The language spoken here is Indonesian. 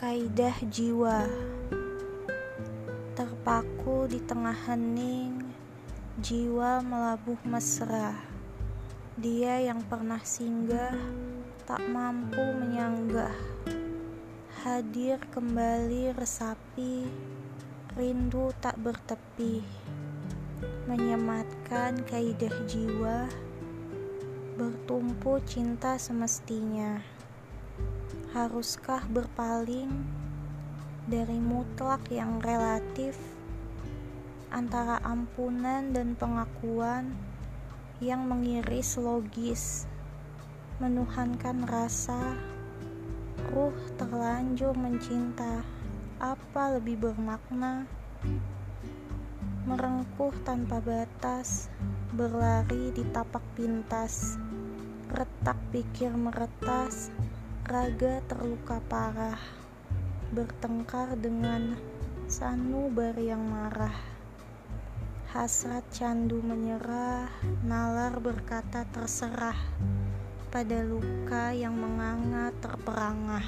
Kaidah jiwa. Terpaku di tengah hening Jiwa melabuh mesra. Dia yang pernah singgah Tak mampu menyanggah. Hadir kembali resapi Rindu tak bertepi. Menyematkan kaidah jiwa Bertumpu cinta semestinya Haruskah berpaling dari mutlak yang relatif antara ampunan dan pengakuan yang mengiris logis, menuhankan rasa, ruh terlanjur mencinta, apa lebih bermakna? Merengkuh tanpa batas, berlari di tapak pintas, retak pikir meretas, raga terluka parah, bertengkar dengan sanubar yang marah. Hasrat candu menyerah, nalar berkata terserah pada luka yang menganga terperangah.